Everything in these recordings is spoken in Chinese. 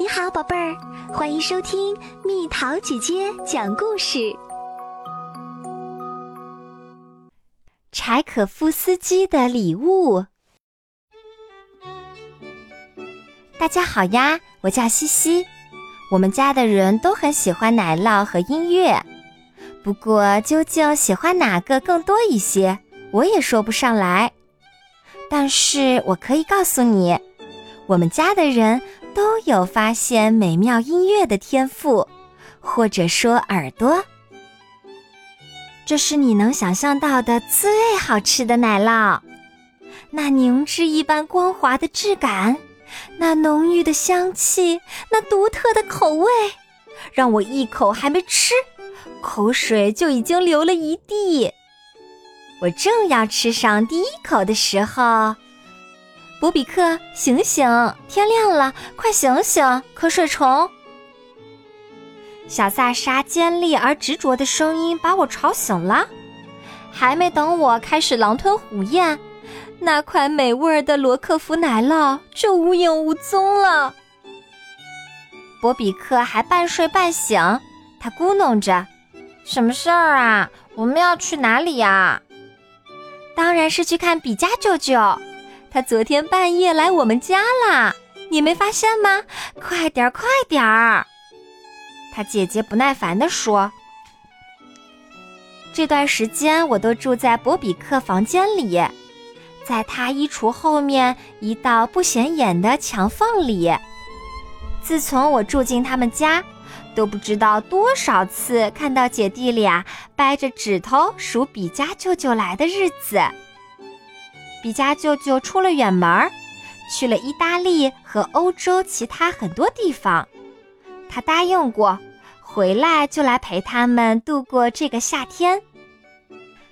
你好，宝贝儿，欢迎收听蜜桃姐姐讲故事。柴可夫斯基的礼物。大家好呀，我叫西西。我们家的人都很喜欢奶酪和音乐，不过究竟喜欢哪个更多一些，我也说不上来。但是我可以告诉你，我们家的人。都有发现美妙音乐的天赋，或者说耳朵。这是你能想象到的最好吃的奶酪，那凝脂一般光滑的质感，那浓郁的香气，那独特的口味，让我一口还没吃，口水就已经流了一地。我正要吃上第一口的时候。博比克，醒醒！天亮了，快醒醒！瞌睡虫。小萨莎尖利而执着的声音把我吵醒了。还没等我开始狼吞虎咽，那块美味的罗克福奶酪就无影无踪了。博比克还半睡半醒，他咕哝着：“什么事儿啊？我们要去哪里呀？”当然是去看比加舅舅。他昨天半夜来我们家啦，你没发现吗？快点儿，快点儿！他姐姐不耐烦地说：“这段时间我都住在博比克房间里，在他衣橱后面一道不显眼的墙缝里。自从我住进他们家，都不知道多少次看到姐弟俩掰着指头数比家舅舅来的日子。”比加舅舅出了远门，去了意大利和欧洲其他很多地方。他答应过，回来就来陪他们度过这个夏天。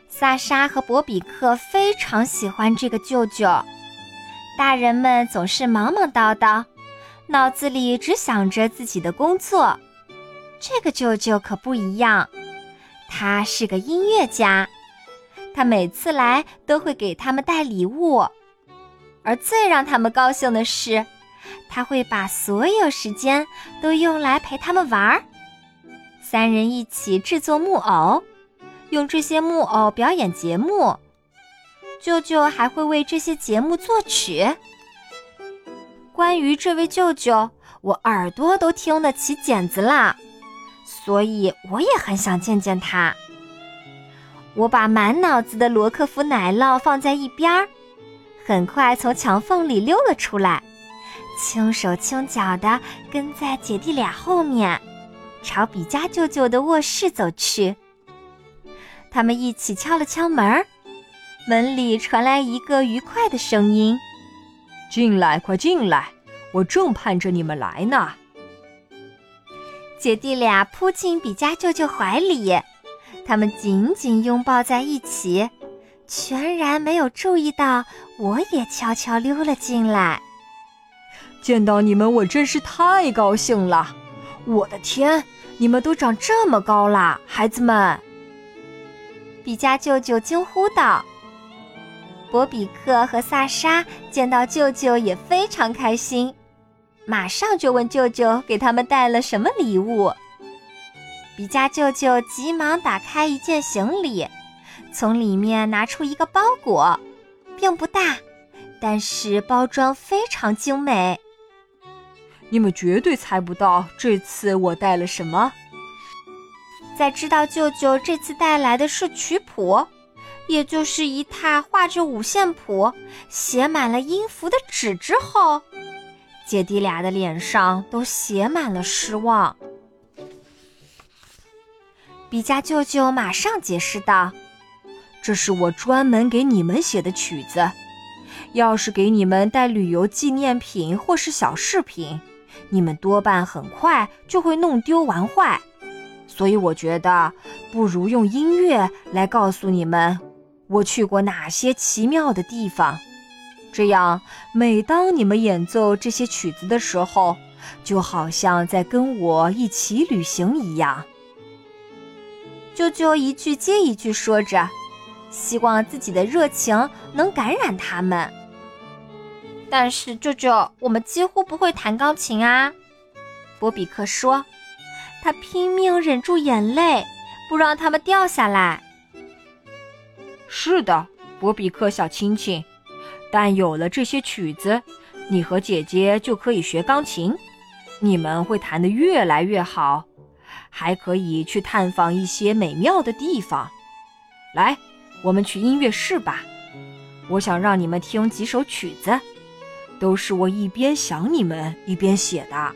萨莎和博比克非常喜欢这个舅舅。大人们总是忙忙叨叨，脑子里只想着自己的工作。这个舅舅可不一样，他是个音乐家。他每次来都会给他们带礼物，而最让他们高兴的是，他会把所有时间都用来陪他们玩儿。三人一起制作木偶，用这些木偶表演节目。舅舅还会为这些节目作曲。关于这位舅舅，我耳朵都听得起茧子啦，所以我也很想见见他。我把满脑子的罗克福奶酪放在一边儿，很快从墙缝里溜了出来，轻手轻脚地跟在姐弟俩后面，朝比加舅舅的卧室走去。他们一起敲了敲门，门里传来一个愉快的声音：“进来，快进来，我正盼着你们来呢。”姐弟俩扑进比加舅舅怀里。他们紧紧拥抱在一起，全然没有注意到我也悄悄溜了进来。见到你们，我真是太高兴了！我的天，你们都长这么高啦，孩子们！比加舅舅惊呼道。博比克和萨莎见到舅舅也非常开心，马上就问舅舅给他们带了什么礼物。比加舅舅急忙打开一件行李，从里面拿出一个包裹，并不大，但是包装非常精美。你们绝对猜不到这次我带了什么。在知道舅舅这次带来的是曲谱，也就是一沓画着五线谱、写满了音符的纸之后，姐弟俩的脸上都写满了失望。比加舅舅马上解释道：“这是我专门给你们写的曲子。要是给你们带旅游纪念品或是小饰品，你们多半很快就会弄丢玩坏。所以我觉得，不如用音乐来告诉你们我去过哪些奇妙的地方。这样，每当你们演奏这些曲子的时候，就好像在跟我一起旅行一样。”舅舅一句接一句说着，希望自己的热情能感染他们。但是，舅舅，我们几乎不会弹钢琴啊！波比克说，他拼命忍住眼泪，不让它们掉下来。是的，波比克小亲亲，但有了这些曲子，你和姐姐就可以学钢琴，你们会弹得越来越好，还可以去探访一些美妙的地方。来，我们去音乐室吧。我想让你们听几首曲子，都是我一边想你们一边写的。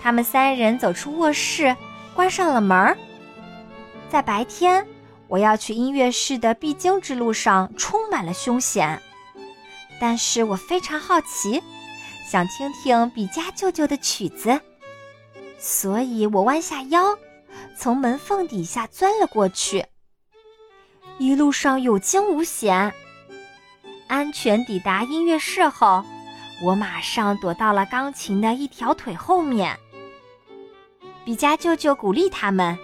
他们三人走出卧室，关上了门儿。在白天，我要去音乐室的必经之路上充满了凶险，但是我非常好奇，想听听比加舅舅的曲子，所以我弯下腰，从门缝底下钻了过去。一路上有惊无险，安全抵达音乐室后，我马上躲到了钢琴的一条腿后面。比加舅舅鼓励他们：“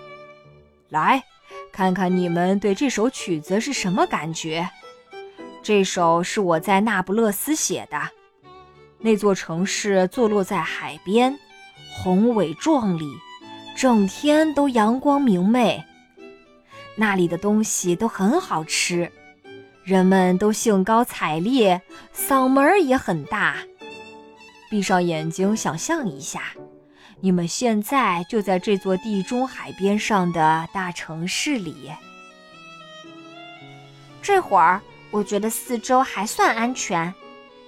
来，看看你们对这首曲子是什么感觉。这首是我在那不勒斯写的。那座城市坐落在海边，宏伟壮丽，整天都阳光明媚。那里的东西都很好吃，人们都兴高采烈，嗓门儿也很大。闭上眼睛，想象一下。”你们现在就在这座地中海边上的大城市里。这会儿，我觉得四周还算安全，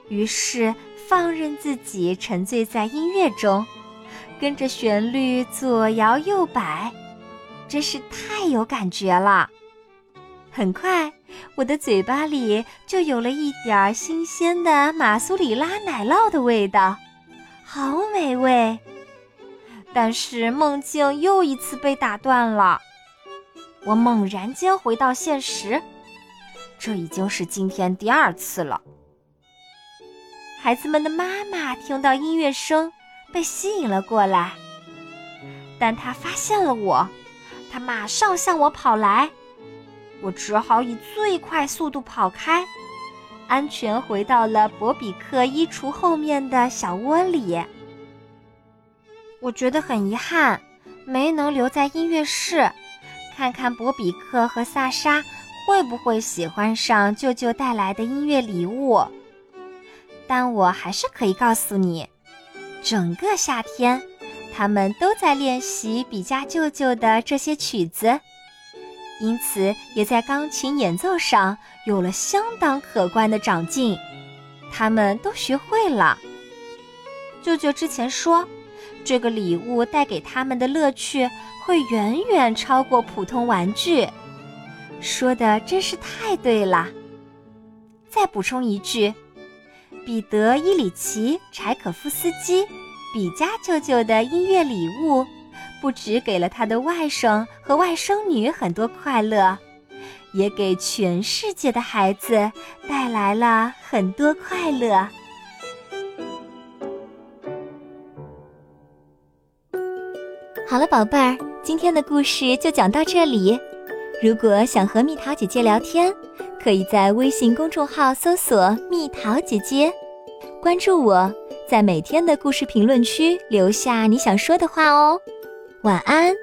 于是放任自己沉醉在音乐中，跟着旋律左摇右摆，真是太有感觉了。很快，我的嘴巴里就有了一点新鲜的马苏里拉奶酪的味道，好美味。但是梦境又一次被打断了，我猛然间回到现实，这已经是今天第二次了。孩子们的妈妈听到音乐声，被吸引了过来，但他发现了我，他马上向我跑来，我只好以最快速度跑开，安全回到了博比克衣橱后面的小窝里。我觉得很遗憾，没能留在音乐室，看看博比克和萨莎会不会喜欢上舅舅带来的音乐礼物。但我还是可以告诉你，整个夏天，他们都在练习比加舅舅的这些曲子，因此也在钢琴演奏上有了相当可观的长进。他们都学会了。舅舅之前说。这个礼物带给他们的乐趣会远远超过普通玩具，说的真是太对了。再补充一句，彼得·伊里奇·柴可夫斯基比加舅舅的音乐礼物，不只给了他的外甥和外甥女很多快乐，也给全世界的孩子带来了很多快乐。好了，宝贝儿，今天的故事就讲到这里。如果想和蜜桃姐姐聊天，可以在微信公众号搜索“蜜桃姐姐”，关注我，在每天的故事评论区留下你想说的话哦。晚安。